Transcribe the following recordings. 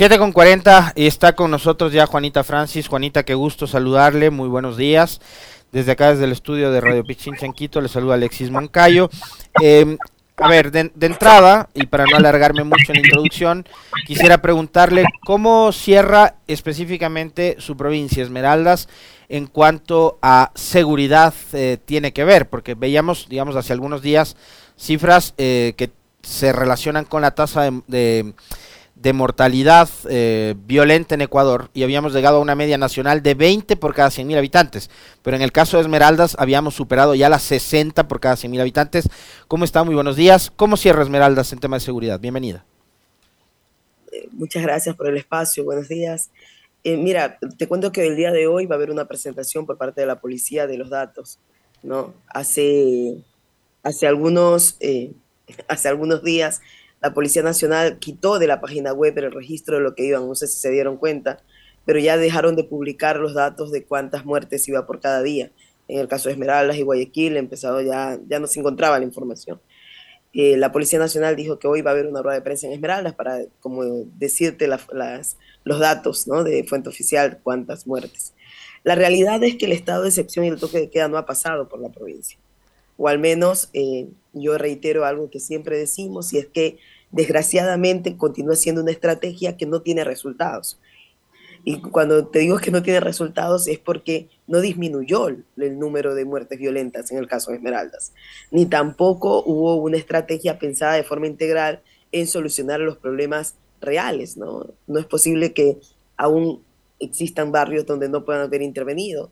7 con 40 y está con nosotros ya Juanita Francis. Juanita, qué gusto saludarle, muy buenos días. Desde acá, desde el estudio de Radio Pichincha en Quito, le saluda Alexis Moncayo. Eh, a ver, de, entrada, y para no alargarme mucho en la introducción, quisiera preguntarle cómo cierra específicamente su provincia, Esmeraldas, en cuanto a seguridad eh, tiene que ver, porque veíamos, digamos, hace algunos días cifras eh, que se relacionan con la tasa de de mortalidad eh, violenta en Ecuador y habíamos llegado a una media nacional de 20 por cada 100.000 habitantes. Pero en el caso de Esmeraldas habíamos superado ya las 60 por cada 100.000 habitantes. ¿Cómo está? Muy buenos días. ¿Cómo cierra Esmeraldas en tema de seguridad? Bienvenida. Eh, muchas gracias por el espacio. Buenos días. Eh, mira, te cuento que el día de hoy va a haber una presentación por parte de la policía de los datos. ¿no? Hace, hace, algunos, hace algunos días la Policía Nacional quitó de la página web el registro de lo que iban, no sé si se dieron cuenta, pero ya dejaron de publicar los datos de cuántas muertes iba por cada día. En el caso de Esmeraldas y Guayaquil, empezado ya, ya no se encontraba la información. Eh, la Policía Nacional dijo que hoy va a haber una rueda de prensa en Esmeraldas para como decirte las, los datos ¿no? de fuente oficial, cuántas muertes. La realidad es que el estado de excepción y el toque de queda no ha pasado por la provincia. O al menos eh, yo reitero algo que siempre decimos, y es que desgraciadamente continúa siendo una estrategia que no tiene resultados. Y cuando te digo que no tiene resultados es porque no disminuyó el número de muertes violentas en el caso de Esmeraldas, ni tampoco hubo una estrategia pensada de forma integral en solucionar los problemas reales. No, no es posible que aún existan barrios donde no puedan haber intervenido,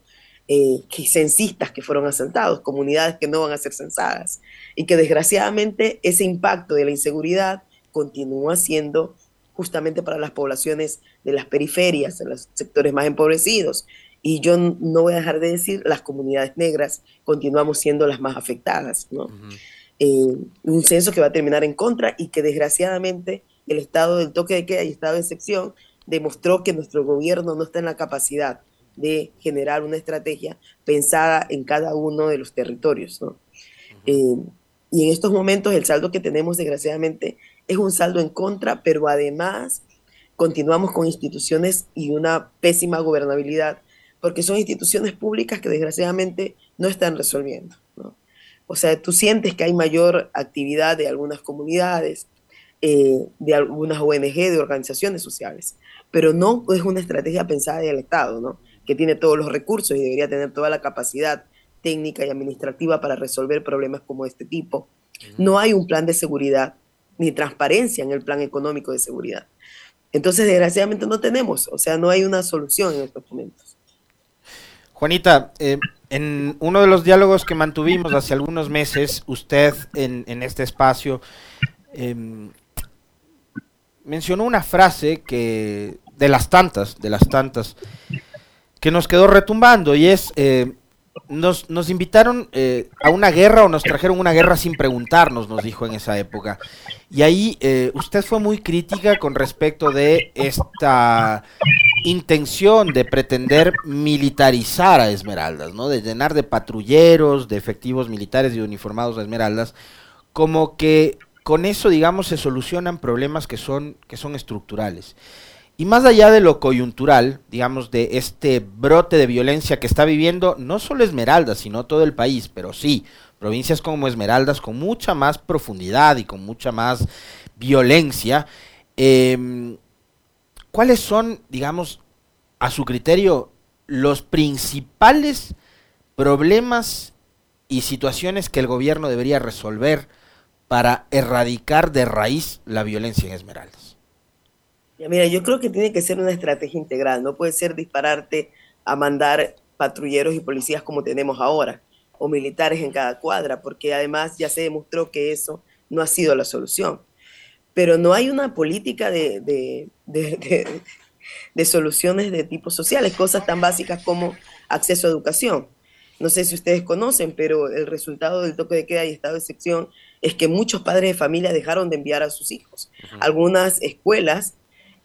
eh, que censistas que fueron asaltados, comunidades que no van a ser censadas, y que desgraciadamente ese impacto de la inseguridad continúa siendo justamente para las poblaciones de las periferias, de los sectores más empobrecidos. Y yo no voy a dejar de decir, las comunidades negras continuamos siendo las más afectadas. ¿no? Eh, un censo que va a terminar en contra y que desgraciadamente el estado del toque de queda y estado de excepción demostró que nuestro gobierno no está en la capacidad de generar una estrategia pensada en cada uno de los territorios. ¿no? Eh, y en estos momentos el saldo que tenemos, desgraciadamente, es un saldo en contra, pero además continuamos con instituciones y una pésima gobernabilidad, porque son instituciones públicas que desgraciadamente no están resolviendo. ¿no? O sea, tú sientes que hay mayor actividad de algunas comunidades, eh, de algunas ONG, de organizaciones sociales, pero no es una estrategia pensada del Estado, ¿no? Que tiene todos los recursos y debería tener toda la capacidad técnica y administrativa para resolver problemas como este tipo. No hay un plan de seguridad ni transparencia en el plan económico de seguridad. Entonces, desgraciadamente no tenemos, o sea, no hay una solución en estos momentos. Juanita, eh, en uno de los diálogos que mantuvimos hace algunos meses, usted en, este espacio em, mencionó una frase que de las tantas, de las tantas, que nos quedó retumbando y es, eh, nos, nos, invitaron eh, a una guerra o nos trajeron una guerra sin preguntarnos, nos dijo en esa época. Y ahí eh, usted fue muy crítica con respecto de esta intención de pretender militarizar a Esmeraldas, ¿no? De llenar de patrulleros, de efectivos militares y uniformados a Esmeraldas, como que con eso, digamos, se solucionan problemas que son, que son estructurales. Y más allá de lo coyuntural, digamos, de este brote de violencia que está viviendo no solo Esmeraldas, sino todo el país, pero sí, provincias como Esmeraldas con mucha más profundidad y con mucha más violencia, em, ¿cuáles son, digamos, a su criterio, los principales problemas y situaciones que el gobierno debería resolver para erradicar de raíz la violencia en Esmeraldas? Mira, yo creo que tiene que ser una estrategia integral, no puede ser dispararte a mandar patrulleros y policías como tenemos ahora, o militares en cada cuadra, porque además ya se demostró que eso no ha sido la solución. Pero no hay una política de, de, de, de soluciones de tipo sociales, cosas tan básicas como acceso a educación. No sé si ustedes conocen, pero el resultado del toque de queda y estado de excepción es que muchos padres de familia dejaron de enviar a sus hijos. Algunas escuelas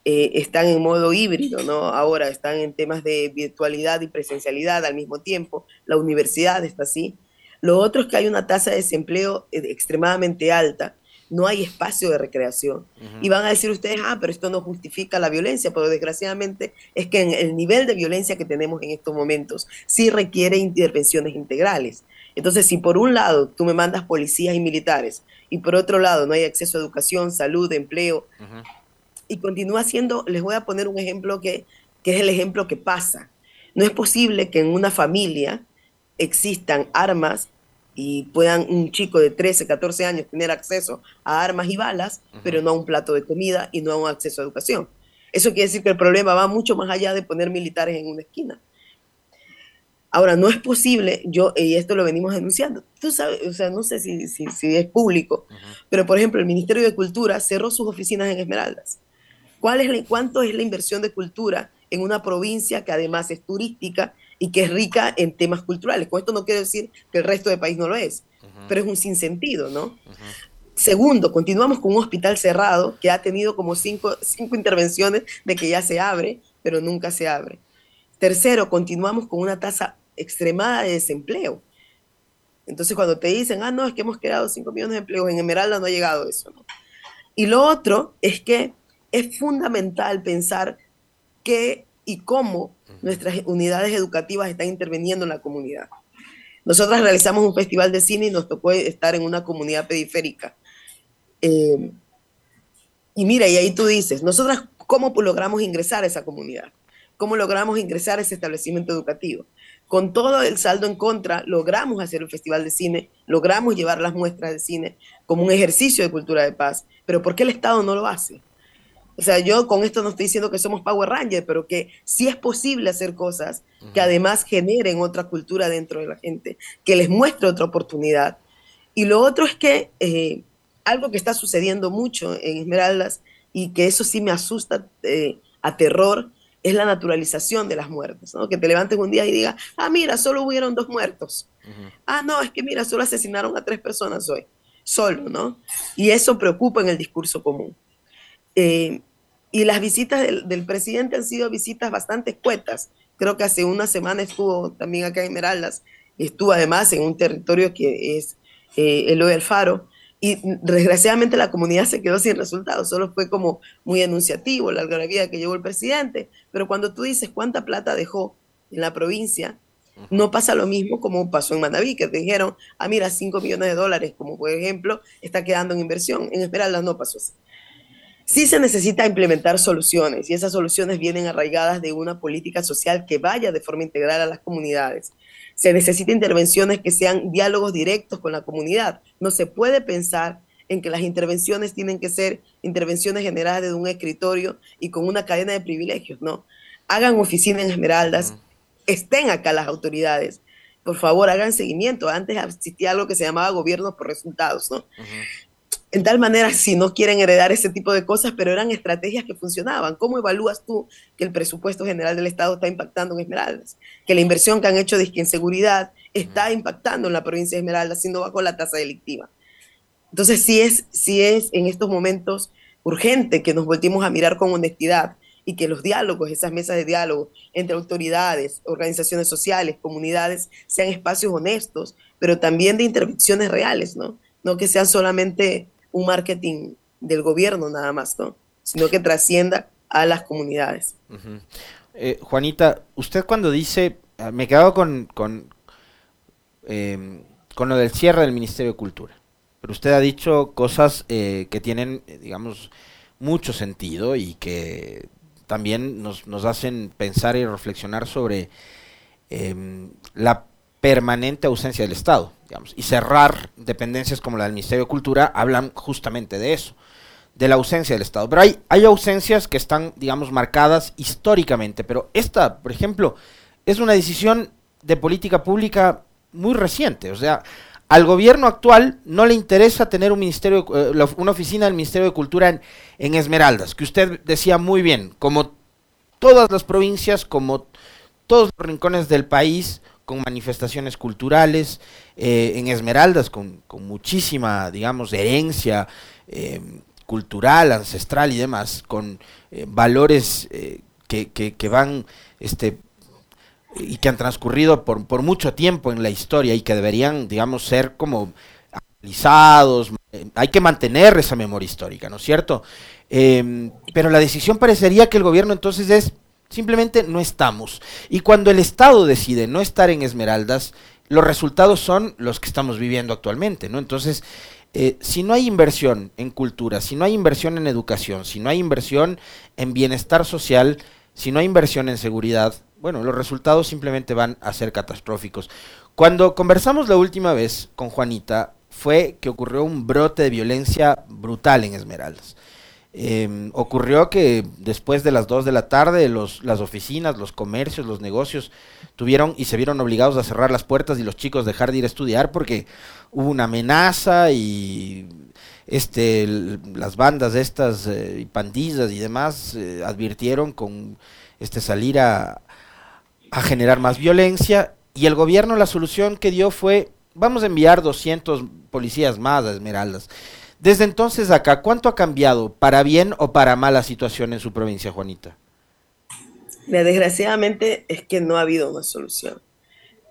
eh, están en modo híbrido, ¿no? Ahora están en temas de virtualidad y presencialidad al mismo tiempo. La universidad está así. Lo otro es que hay una tasa de desempleo eh, extremadamente alta, no hay espacio de recreación. Y van a decir ustedes, ah, pero esto no justifica la violencia, pero desgraciadamente es que en el nivel de violencia que tenemos en estos momentos sí requiere intervenciones integrales. Entonces, si por un lado tú me mandas policías y militares y por otro lado no hay acceso a educación, salud, empleo, y continúa siendo, les voy a poner un ejemplo que, que es el ejemplo que pasa. No es posible que en una familia existan armas y puedan un chico de 13, 14 años tener acceso a armas y balas, pero no a un plato de comida y no a un acceso a educación. Eso quiere decir que el problema va mucho más allá de poner militares en una esquina. Ahora, no es posible, yo, y esto lo venimos denunciando, tú sabes, o sea, no sé si, si, es público, pero por ejemplo, el Ministerio de Cultura cerró sus oficinas en Esmeraldas. ¿Cuál es ¿Cuánto es la inversión de cultura en una provincia que además es turística y que es rica en temas culturales. Con esto no quiero decir que el resto del país no lo es, pero es un sinsentido, ¿no? Segundo, continuamos con un hospital cerrado que ha tenido como cinco, cinco intervenciones de que ya se abre, pero nunca se abre. Tercero, continuamos con una tasa extremada de desempleo. Entonces, cuando te dicen, ah, no, es que hemos creado 5 millones de empleos, en Emeralda no ha llegado eso. ¿no? Y lo otro es que es fundamental pensar que y cómo nuestras unidades educativas están interviniendo en la comunidad. Nosotras realizamos un festival de cine y nos tocó estar en una comunidad periférica. Eh, y mira, y ahí tú dices, nosotras, ¿cómo logramos ingresar a esa comunidad? ¿Cómo logramos ingresar a ese establecimiento educativo? Con todo el saldo en contra, logramos hacer el festival de cine, logramos llevar las muestras de cine como un ejercicio de cultura de paz, pero ¿por qué el Estado no lo hace? O sea, yo con esto no estoy diciendo que somos Power Rangers, pero que sí es posible hacer cosas que además generen otra cultura dentro de la gente, que les muestre otra oportunidad. Y lo otro es que eh, algo que está sucediendo mucho en Esmeraldas y que eso sí me asusta eh, a terror, es la naturalización de las muertes, ¿no? Que te levantes un día y digas, ah, mira, solo hubieron dos muertos. Ah, no, es que mira, solo asesinaron a tres personas hoy, solo, ¿no? Y eso preocupa en el discurso común. Eh, y las visitas del, presidente han sido visitas bastante escuetas. Creo que hace una semana estuvo también acá en Esmeraldas, estuvo además en un territorio que es eh, el del Faro, y desgraciadamente la comunidad se quedó sin resultados, solo fue como muy enunciativo la algarabía que llevó el presidente, pero cuando tú dices cuánta plata dejó en la provincia, no pasa lo mismo como pasó en Manaví, que te dijeron, ah, mira, 5 millones de dólares, como por ejemplo, está quedando en inversión. En Esmeraldas no pasó así. Sí se necesita implementar soluciones y esas soluciones vienen arraigadas de una política social que vaya de forma integral a las comunidades. Se necesita intervenciones que sean diálogos directos con la comunidad. No se puede pensar en que las intervenciones tienen que ser intervenciones generadas desde un escritorio y con una cadena de privilegios, ¿no? Hagan oficina en Esmeraldas, estén acá las autoridades, por favor hagan seguimiento. Antes existía algo que se llamaba gobierno por resultados, ¿no? En tal manera, si no quieren heredar ese tipo de cosas, pero eran estrategias que funcionaban. ¿Cómo evalúas tú que el presupuesto general del Estado está impactando en Esmeraldas? Que la inversión que han hecho en seguridad está impactando en la provincia de Esmeraldas, siendo bajo la tasa delictiva. Entonces, sí es, sí es en estos momentos urgente que nos volvamos a mirar con honestidad y que los diálogos, esas mesas de diálogo entre autoridades, organizaciones sociales, comunidades, sean espacios honestos, pero también de intervenciones reales, ¿no? No que sean solamente un marketing del gobierno nada más, ¿no? Sino que trascienda a las comunidades. Eh, Juanita, usted cuando dice, ah, me he quedado con, con, em, con lo del cierre del Ministerio de Cultura, pero usted ha dicho cosas eh, que tienen, eh, digamos, mucho sentido y que también nos, nos hacen pensar y reflexionar sobre em, la permanente ausencia del Estado, digamos, y cerrar dependencias como la del Ministerio de Cultura hablan justamente de eso, de la ausencia del Estado. Pero hay, hay ausencias que están, digamos, marcadas históricamente, pero esta, por ejemplo, es una decisión de política pública muy reciente, o sea, al gobierno actual no le interesa tener un ministerio, eh, una oficina del Ministerio de Cultura en, en Esmeraldas, que usted decía muy bien, como todas las provincias, como todos los rincones del país, con manifestaciones culturales, eh, en Esmeraldas con, muchísima, digamos, herencia eh, cultural, ancestral y demás, con eh, valores que, que, van, este, y que han transcurrido por, por mucho tiempo en la historia y que deberían, digamos, ser como hay que mantener esa memoria histórica, ¿no es cierto? Pero la decisión parecería que el gobierno entonces es simplemente no estamos. Y cuando el Estado decide no estar en Esmeraldas, los resultados son los que estamos viviendo actualmente, ¿no? Entonces, eh, si no hay inversión en cultura, si no hay inversión en educación, si no hay inversión en bienestar social, si no hay inversión en seguridad, bueno, los resultados simplemente van a ser catastróficos. Cuando conversamos la última vez con Juanita, fue que ocurrió un brote de violencia brutal en Esmeraldas. Em, ocurrió que después de las 2 de la tarde los, las oficinas, los comercios, los negocios tuvieron y se vieron obligados a cerrar las puertas y los chicos dejar de ir a estudiar porque hubo una amenaza y este las bandas estas eh, y pandillas y demás eh, advirtieron con este salir a, a generar más violencia y el gobierno la solución que dio fue vamos a enviar 200 policías más a Esmeraldas. Desde entonces acá, ¿cuánto ha cambiado para bien o para mal la situación en su provincia, Juanita? desgraciadamente es que no ha habido una solución.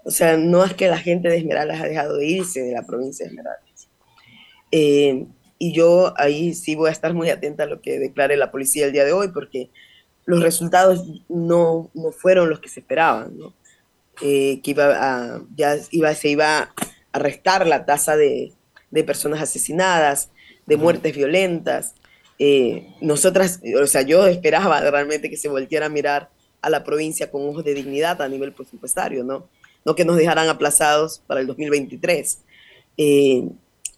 O sea, no es que la gente de Esmeraldas ha dejado de irse de la provincia de Esmeraldas. Eh, y yo ahí sí voy a estar muy atenta a lo que declare la policía el día de hoy, porque los resultados no, no fueron los que se esperaban, ¿no? Eh, que iba a, ya iba, se iba a restar la tasa de, de personas asesinadas, de muertes violentas. Eh, nosotras, o sea, yo esperaba realmente que se volviera a mirar a la provincia con ojos de dignidad a nivel presupuestario, ¿no? No que nos dejaran aplazados para el 2023. Eh,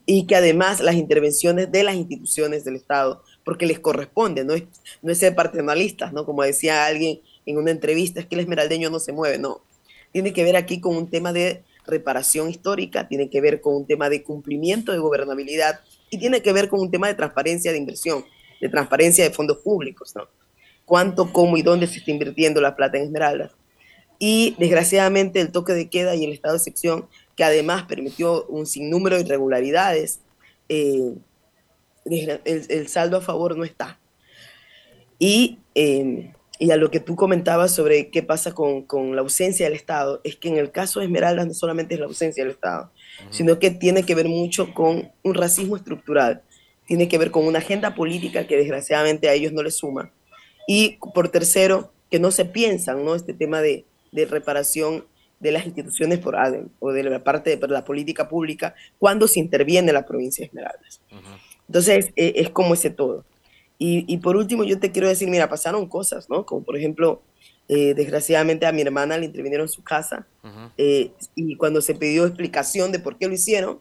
y que además las intervenciones de las instituciones del Estado, porque les corresponde, no es, no es ser paternalistas, ¿no? Como decía alguien en una entrevista, es que el esmeraldeño no se mueve, no. Tiene que ver aquí con un tema de reparación histórica, tiene que ver con un tema de cumplimiento de gobernabilidad y tiene que ver con un tema de transparencia de inversión, de transparencia de fondos públicos, ¿no? Cuánto, cómo y dónde se está invirtiendo la plata en Esmeraldas. Y desgraciadamente el toque de queda y el estado de sección, que además permitió un sinnúmero de irregularidades, eh, el, saldo a favor no está. Y, eh, a lo que tú comentabas sobre qué pasa con, con, la ausencia del Estado, es que en el caso de Esmeraldas no solamente es la ausencia del Estado, sino que tiene que ver mucho con un racismo estructural, tiene que ver con una agenda política que desgraciadamente a ellos no les suma. Y por tercero, que no se piensan, ¿no? Este tema de, de reparación de las instituciones por ADEM o de la parte de la política pública cuando se interviene en la provincia de Esmeraldas. Entonces, e, es como ese todo. Y, y, por último, yo te quiero decir, mira, pasaron cosas, ¿no? Como por ejemplo, eh, desgraciadamente a mi hermana le intervinieron en su casa eh, y cuando se pidió explicación de por qué lo hicieron,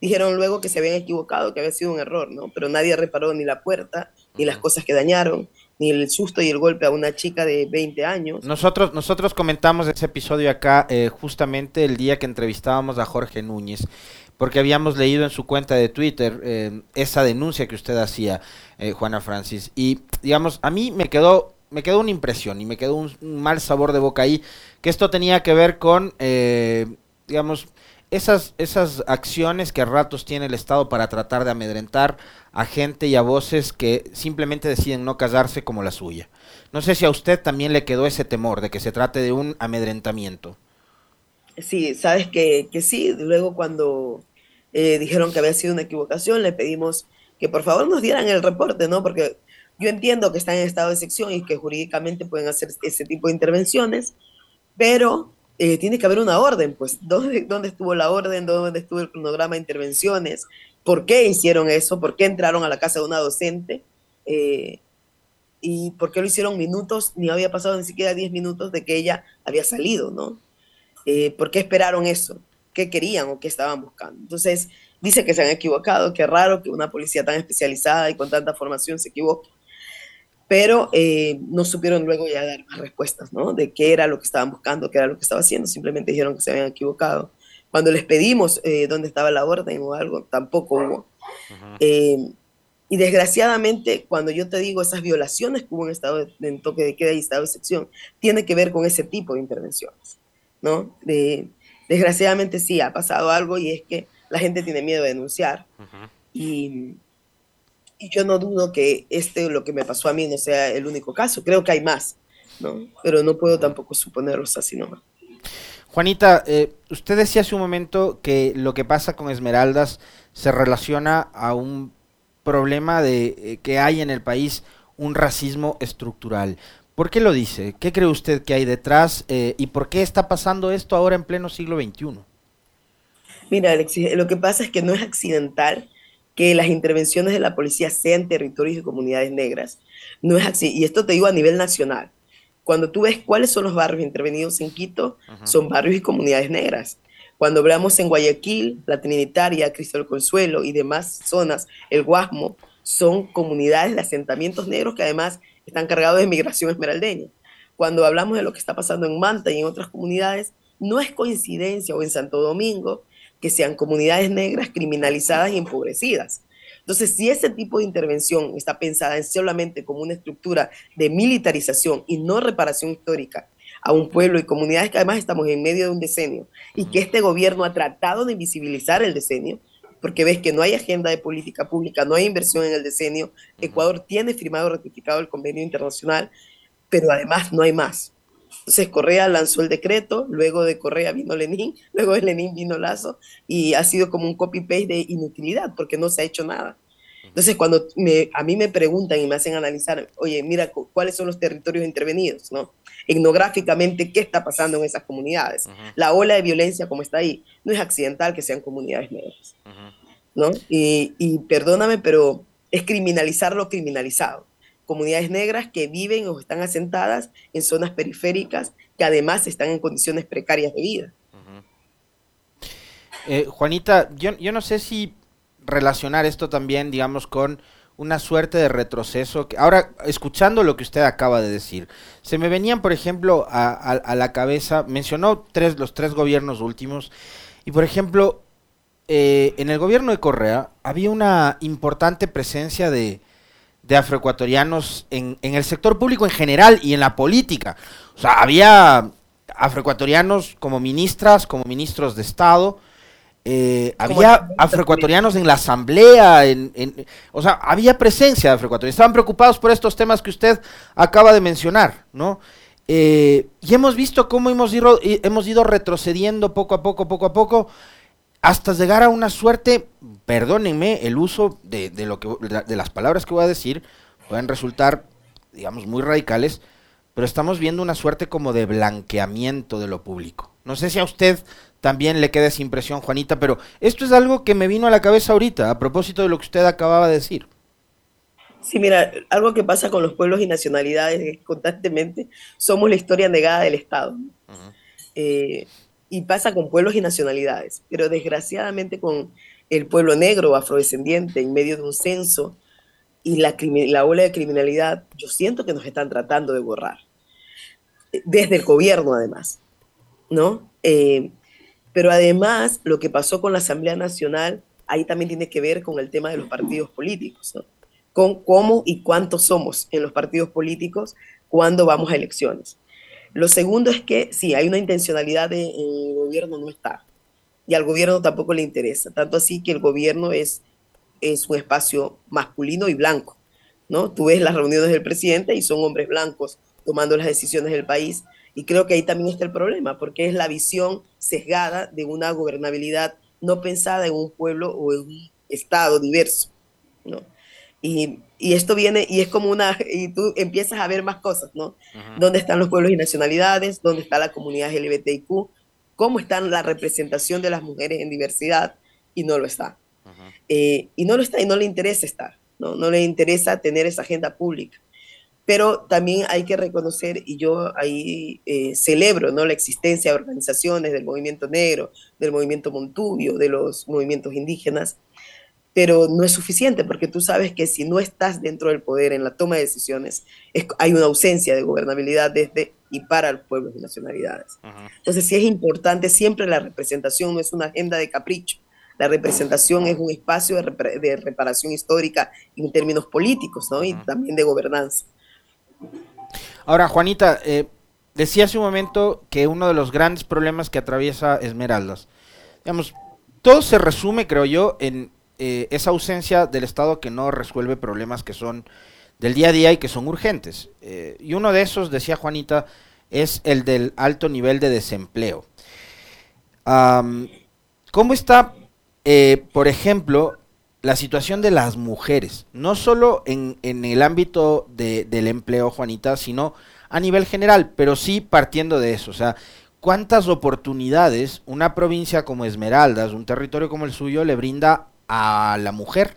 dijeron luego que se habían equivocado, que había sido un error, ¿no? Pero nadie reparó ni la puerta, ni las cosas que dañaron, ni el susto y el golpe a una chica de 20 años. Nosotros, nosotros comentamos ese episodio acá eh, justamente el día que entrevistábamos a Jorge Núñez, porque habíamos leído en su cuenta de Twitter esa denuncia que usted hacía, Juana Francis, y digamos, a mí me quedó me quedó una impresión y me quedó un, mal sabor de boca ahí, que esto tenía que ver con, eh, digamos, esas, esas acciones que a ratos tiene el Estado para tratar de amedrentar a gente y a voces que simplemente deciden no casarse como la suya. No sé si a usted también le quedó ese temor de que se trate de un amedrentamiento. Sí, sabes que, que sí. Luego cuando eh, dijeron que había sido una equivocación, le pedimos que por favor nos dieran el reporte, ¿no? Porque yo entiendo que están en estado de sección y que jurídicamente pueden hacer ese tipo de intervenciones, pero eh, tiene que haber una orden, pues, ¿dónde, ¿dónde estuvo la orden? ¿Dónde estuvo el cronograma de intervenciones? ¿Por qué hicieron eso? ¿Por qué entraron a la casa de una docente? Eh, ¿Y por qué lo hicieron minutos? Ni había pasado ni siquiera 10 minutos de que ella había salido, ¿no? Eh, ¿Por qué esperaron eso? ¿Qué querían o qué estaban buscando? Entonces, dice que se han equivocado, qué raro que una policía tan especializada y con tanta formación se equivoque pero eh, no supieron luego ya dar más respuestas, ¿no? De qué era lo que estaban buscando, qué era lo que estaba haciendo, simplemente dijeron que se habían equivocado. Cuando les pedimos eh, dónde estaba la orden o algo, tampoco hubo. Eh, y desgraciadamente, cuando yo te digo esas violaciones que hubo en estado de, toque de queda y estado de excepción, tiene que ver con ese tipo de intervenciones, ¿no? desgraciadamente sí, ha pasado algo y es que la gente tiene miedo de denunciar. Y y yo no dudo que este, lo que me pasó a mí, no sea el único caso. Creo que hay más, ¿no? Pero no puedo tampoco suponerlos así nomás. Juanita, eh, usted decía hace un momento que lo que pasa con Esmeraldas se relaciona a un problema de eh, que hay en el país un racismo estructural. ¿Por qué lo dice? ¿Qué cree usted que hay detrás eh, y por qué está pasando esto ahora en pleno siglo XXI? Mira, Alexis, lo que pasa es que no es accidental que las intervenciones de la policía sean territorios y comunidades negras. No es así. Y esto te digo a nivel nacional. Cuando tú ves cuáles son los barrios intervenidos en Quito, son barrios y comunidades negras. Cuando hablamos en Guayaquil, la Trinitaria, Cristo del Consuelo y demás zonas, el Guasmo, son comunidades de asentamientos negros que además están cargados de migración esmeraldeña. Cuando hablamos de lo que está pasando en Manta y en otras comunidades, no es coincidencia, o en Santo Domingo, que sean comunidades negras criminalizadas y empobrecidas. Entonces, si ese tipo de intervención está pensada en solamente como una estructura de militarización y no reparación histórica a un pueblo y comunidades que además estamos en medio de un decenio y que este gobierno ha tratado de invisibilizar el decenio, porque ves que no hay agenda de política pública, no hay inversión en el decenio, Ecuador tiene firmado, ratificado el convenio internacional, pero además no hay más. Entonces Correa lanzó el decreto, luego de Correa vino Lenin, luego de Lenin vino Lazo, y ha sido como un copy-paste de inutilidad, porque no se ha hecho nada. Entonces, cuando me, a mí me preguntan y me hacen analizar, oye, mira, ¿cuáles son los territorios intervenidos? ¿no? Etnográficamente, ¿qué está pasando en esas comunidades? La ola de violencia, como está ahí, no es accidental que sean comunidades negras. ¿no? Y, y perdóname, pero es criminalizar lo criminalizado comunidades negras que viven o están asentadas en zonas periféricas que además están en condiciones precarias de vida. Eh, Juanita, yo, yo no sé si relacionar esto también, digamos, con una suerte de retroceso. Ahora, escuchando lo que usted acaba de decir, se me venían, por ejemplo, a, la cabeza, mencionó tres, los tres gobiernos últimos, y por ejemplo, eh, en el gobierno de Correa había una importante presencia de, de afroecuatorianos en, en, el sector público en general y en la política. O sea, había afroecuatorianos como ministras, como ministros de Estado, eh, había afroecuatorianos en la asamblea, en, o sea, había presencia de afroecuatorianos. Estaban preocupados por estos temas que usted acaba de mencionar, ¿no? Eh, y hemos visto cómo hemos ido, hemos ido retrocediendo poco a poco, poco a poco, hasta llegar a una suerte, perdónenme el uso de, lo que, de las palabras que voy a decir, pueden resultar, digamos, muy radicales, pero estamos viendo una suerte como de blanqueamiento de lo público. No sé si a usted también le queda esa impresión, Juanita, pero esto es algo que me vino a la cabeza ahorita, a propósito de lo que usted acababa de decir. Sí, mira, algo que pasa con los pueblos y nacionalidades es que constantemente somos la historia negada del Estado y pasa con pueblos y nacionalidades, pero desgraciadamente con el pueblo negro afrodescendiente en medio de un censo y la, la ola de criminalidad, yo siento que nos están tratando de borrar, desde el gobierno además, ¿no? Eh, pero además lo que pasó con la Asamblea Nacional, ahí también tiene que ver con el tema de los partidos políticos. Con cómo y cuántos somos en los partidos políticos cuando vamos a elecciones. Lo segundo es que sí, hay una intencionalidad de el gobierno no está y al gobierno tampoco le interesa, tanto así que el gobierno es, es un espacio masculino y blanco, ¿no? Tú ves las reuniones del presidente y son hombres blancos tomando las decisiones del país y creo que ahí también está el problema, porque es la visión sesgada de una gobernabilidad no pensada en un pueblo o en un estado diverso, ¿no? Y, y, esto viene, y es como una, y tú empiezas a ver más cosas, ¿no? ¿Dónde están los pueblos y nacionalidades? ¿Dónde está la comunidad LGBTIQ? ¿Cómo está la representación de las mujeres en diversidad? Y no lo está. Eh, y no lo está y no le interesa estar, ¿no? No le interesa tener esa agenda pública. Pero también hay que reconocer, y yo ahí eh, celebro ¿no? la existencia de organizaciones del movimiento negro, del movimiento montubio, de los movimientos indígenas, pero no es suficiente porque tú sabes que si no estás dentro del poder en la toma de decisiones, hay una ausencia de gobernabilidad desde y para los pueblos y nacionalidades. Entonces sí es importante, siempre la representación no es una agenda de capricho, la representación es un espacio de, reparación histórica en términos políticos ¿no? y también de gobernanza. Ahora, Juanita, eh, decía hace un momento que uno de los grandes problemas que atraviesa Esmeraldas, digamos, todo se resume, creo yo, en eh, esa ausencia del Estado que no resuelve problemas que son del día a día y que son urgentes. Eh, y uno de esos, decía Juanita, es el del alto nivel de desempleo. ¿Cómo está, eh, por ejemplo, la situación de las mujeres? No solo en, el ámbito del empleo, Juanita, sino a nivel general, pero sí partiendo de eso. O sea, ¿cuántas oportunidades una provincia como Esmeraldas, un territorio como el suyo, le brinda a la mujer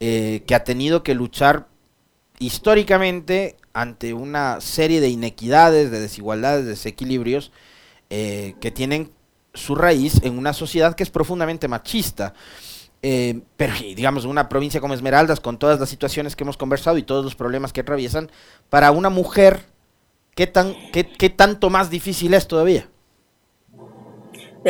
eh, que ha tenido que luchar históricamente ante una serie de inequidades, de desigualdades, de desequilibrios eh, que tienen su raíz en una sociedad que es profundamente machista. Eh, pero digamos, una provincia como Esmeraldas, con todas las situaciones que hemos conversado y todos los problemas que atraviesan, para una mujer, ¿qué, tan, qué, qué tanto más difícil es todavía?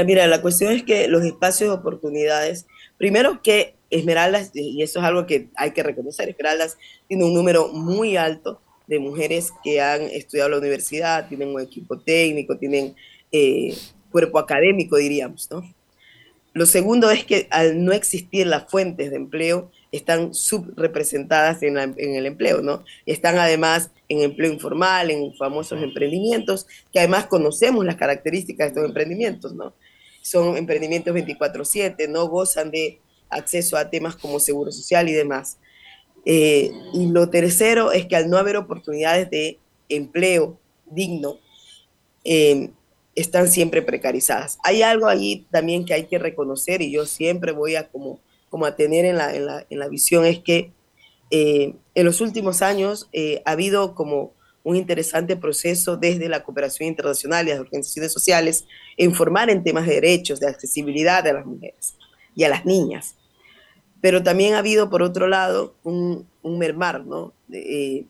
Mira, la cuestión es que los espacios de oportunidades, primero que Esmeraldas, y eso es algo que hay que reconocer, Esmeraldas tiene un número muy alto de mujeres que han estudiado la universidad, tienen un equipo técnico, tienen eh, cuerpo académico, diríamos, ¿no? Lo segundo es que al no existir las fuentes de empleo, están subrepresentadas en, en, el empleo, ¿no? Están además en empleo informal, en famosos emprendimientos, que además conocemos las características de estos emprendimientos, ¿no? Son emprendimientos 24/7, no gozan de acceso a temas como seguro social y demás. Eh, y lo tercero es que al no haber oportunidades de empleo digno, eh, están siempre precarizadas. Hay algo ahí también que hay que reconocer y yo siempre voy a como, como tener en la, en la, en la visión es que eh, en los últimos años ha habido como un interesante proceso desde la cooperación internacional y las organizaciones sociales en formar en temas de derechos, de accesibilidad de las mujeres y a las niñas. Pero también ha habido, por otro lado, un, mermar, ¿no? Eh,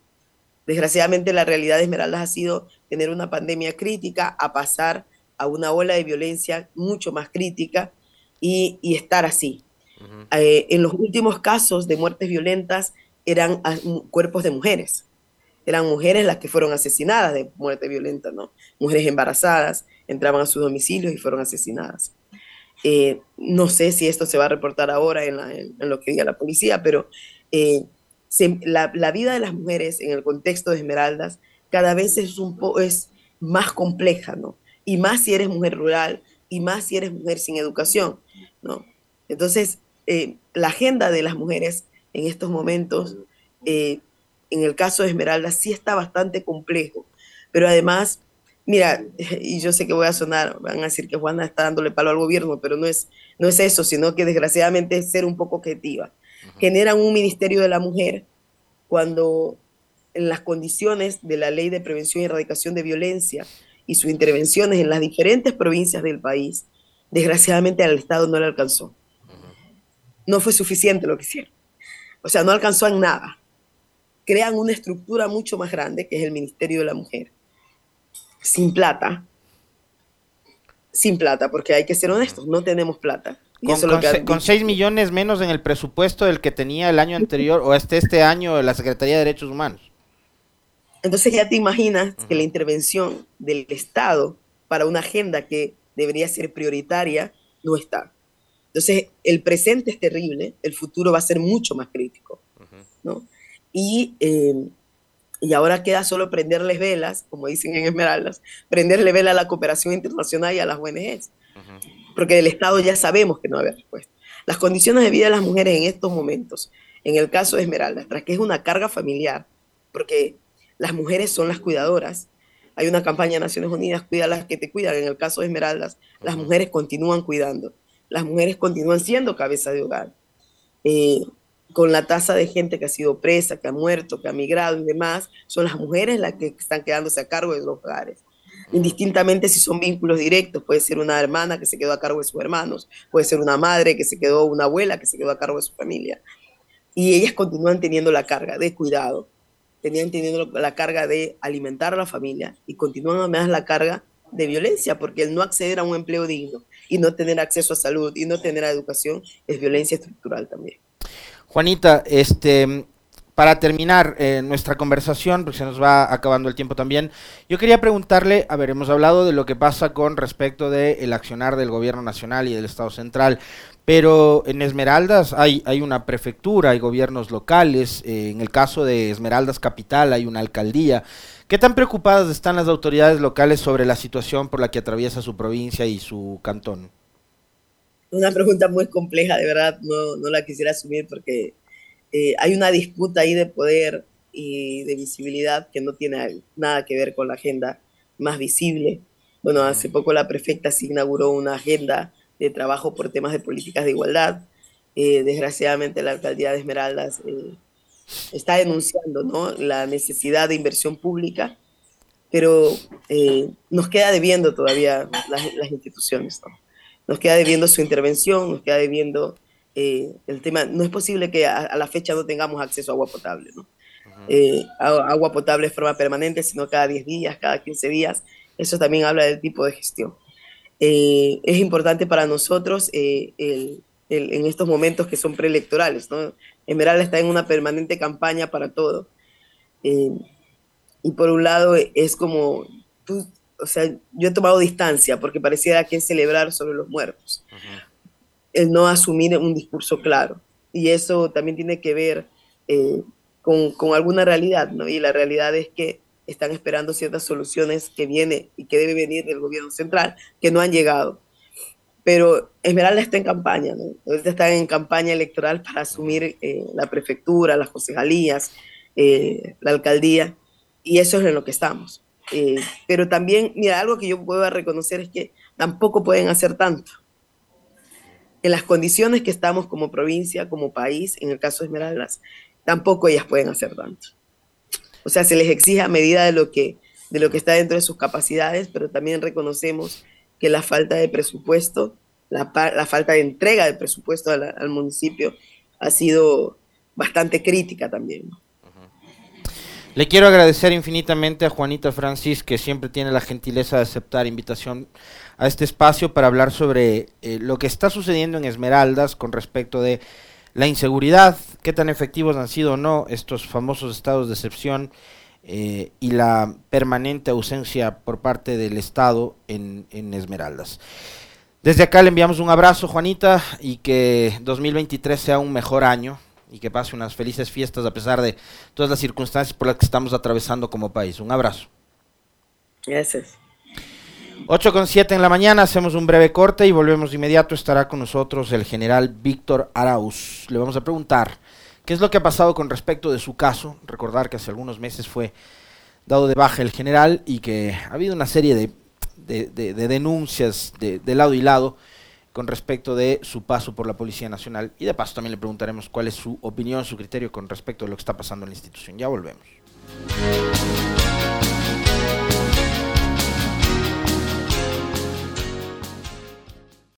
desgraciadamente la realidad de Esmeraldas ha sido tener una pandemia crítica a pasar a una ola de violencia mucho más crítica y, estar así. Eh, en los últimos casos de muertes violentas eran cuerpos de mujeres. Eran mujeres las que fueron asesinadas de muerte violenta, ¿no? Mujeres embarazadas entraban a sus domicilios y fueron asesinadas. Eh, no sé si esto se va a reportar ahora en, lo que diga la policía, pero eh, la, vida de las mujeres en el contexto de Esmeraldas cada vez es, un es más compleja, ¿no? Y más si eres mujer rural y más si eres mujer sin educación, ¿no? Entonces, eh, la agenda de las mujeres en estos momentos, en el caso de Esmeraldas, sí está bastante complejo, pero además Mira, y yo sé que voy a sonar, van a decir que Juana está dándole palo al gobierno, pero no es, no es eso, sino que desgraciadamente es ser un poco objetiva. Generan un Ministerio de la Mujer cuando en las condiciones de la Ley de Prevención y Erradicación de Violencia y sus intervenciones en las diferentes provincias del país, desgraciadamente al Estado no le alcanzó. No fue suficiente lo que hicieron. O sea, no alcanzó en nada. Crean una estructura mucho más grande, que es el Ministerio de la Mujer sin plata, sin plata, porque hay que ser honestos, no tenemos plata. con, 6 millones menos en el presupuesto del que tenía el año anterior o este, este año la Secretaría de Derechos Humanos. Entonces ya te imaginas que la intervención del Estado para una agenda que debería ser prioritaria no está. Entonces el presente es terrible, el futuro va a ser mucho más crítico. ¿no? Y eh, y ahora queda solo prenderles velas, como dicen en Esmeraldas, prenderle vela a la cooperación internacional y a las ONGs. Porque del Estado ya sabemos que no va a haber respuesta. Las condiciones de vida de las mujeres en estos momentos, en el caso de Esmeraldas, tras que es una carga familiar, porque las mujeres son las cuidadoras, hay una campaña de Naciones Unidas, cuida las que te cuidan. En el caso de Esmeraldas, las mujeres continúan cuidando, las mujeres continúan siendo cabeza de hogar. Eh, con la tasa de gente que ha sido presa, que ha muerto, que ha migrado y demás, son las mujeres las que están quedándose a cargo de los hogares. Indistintamente si son vínculos directos, puede ser una hermana que se quedó a cargo de sus hermanos, puede ser una madre que se quedó, una abuela que se quedó a cargo de su familia. Y ellas continúan teniendo la carga de cuidado, tenían teniendo la carga de alimentar a la familia y continúan además la carga de violencia, porque el no acceder a un empleo digno y no tener acceso a salud y no tener a educación es violencia estructural también. Juanita, este, para terminar eh, nuestra conversación, porque se nos va acabando el tiempo también, yo quería preguntarle, a ver, hemos hablado de lo que pasa con respecto del accionar del gobierno nacional y del Estado central, pero en Esmeraldas hay, hay una prefectura, hay gobiernos locales, eh, en el caso de Esmeraldas Capital hay una alcaldía. ¿Qué tan preocupadas están las autoridades locales sobre la situación por la que atraviesa su provincia y su cantón? Una pregunta muy compleja, de verdad, no, no la quisiera asumir porque eh, hay una disputa ahí de poder y de visibilidad que no tiene nada que ver con la agenda más visible. Bueno, hace poco la prefecta se inauguró una agenda de trabajo por temas de políticas de igualdad. Eh, desgraciadamente la alcaldía de Esmeraldas eh, está denunciando ¿no? la necesidad de inversión pública, pero eh, nos queda debiendo todavía las, instituciones. Nos queda debiendo su intervención, nos queda debiendo el tema. No es posible que a, la fecha no tengamos acceso a agua potable. ¿no? agua potable de forma permanente, sino cada 10 días, cada 15 días. Eso también habla del tipo de gestión. Eh, es importante para nosotros eh, en estos momentos que son preelectorales. ¿no? Esmeralda está en una permanente campaña para todo. Eh, y por un lado es como, tú, o sea, yo he tomado distancia porque pareciera que es celebrar sobre los muertos. El no asumir un discurso claro. Y eso también tiene que ver con, con, alguna realidad, ¿no? Y la realidad es que están esperando ciertas soluciones que viene y que debe venir del gobierno central, que no han llegado. Pero Esmeralda está en campaña, ¿no? Ahorita está en campaña electoral para asumir eh, la prefectura, las concejalías, eh, la alcaldía, y eso es en lo que estamos. Eh, pero también, mira, algo que yo puedo reconocer es que tampoco pueden hacer tanto. En las condiciones que estamos como provincia, como país, en el caso de Esmeraldas, tampoco ellas pueden hacer tanto. O sea, se les exige a medida de lo que, de lo que está dentro de sus capacidades, pero también reconocemos que la falta de presupuesto, la, falta de entrega de presupuesto al, municipio ha sido bastante crítica también. Le quiero agradecer infinitamente a Juanita Francis, que siempre tiene la gentileza de aceptar invitación a este espacio para hablar sobre eh, lo que está sucediendo en Esmeraldas con respecto de la inseguridad, qué tan efectivos han sido o no estos famosos estados de excepción eh, y la permanente ausencia por parte del Estado en, en, Esmeraldas. Desde acá le enviamos un abrazo, Juanita, y que 2023 sea un mejor año y que pase unas felices fiestas a pesar de todas las circunstancias por las que estamos atravesando como país. Un abrazo. Gracias. 8 con 7 en la mañana, hacemos un breve corte y volvemos de inmediato. Estará con nosotros el general Víctor Arauz. Le vamos a preguntar qué es lo que ha pasado con respecto de su caso. Recordar que hace algunos meses fue dado de baja el general y que ha habido una serie de, denuncias de, de, lado y lado con respecto de su paso por la Policía Nacional. Y de paso también le preguntaremos cuál es su opinión, su criterio con respecto de lo que está pasando en la institución. Ya volvemos.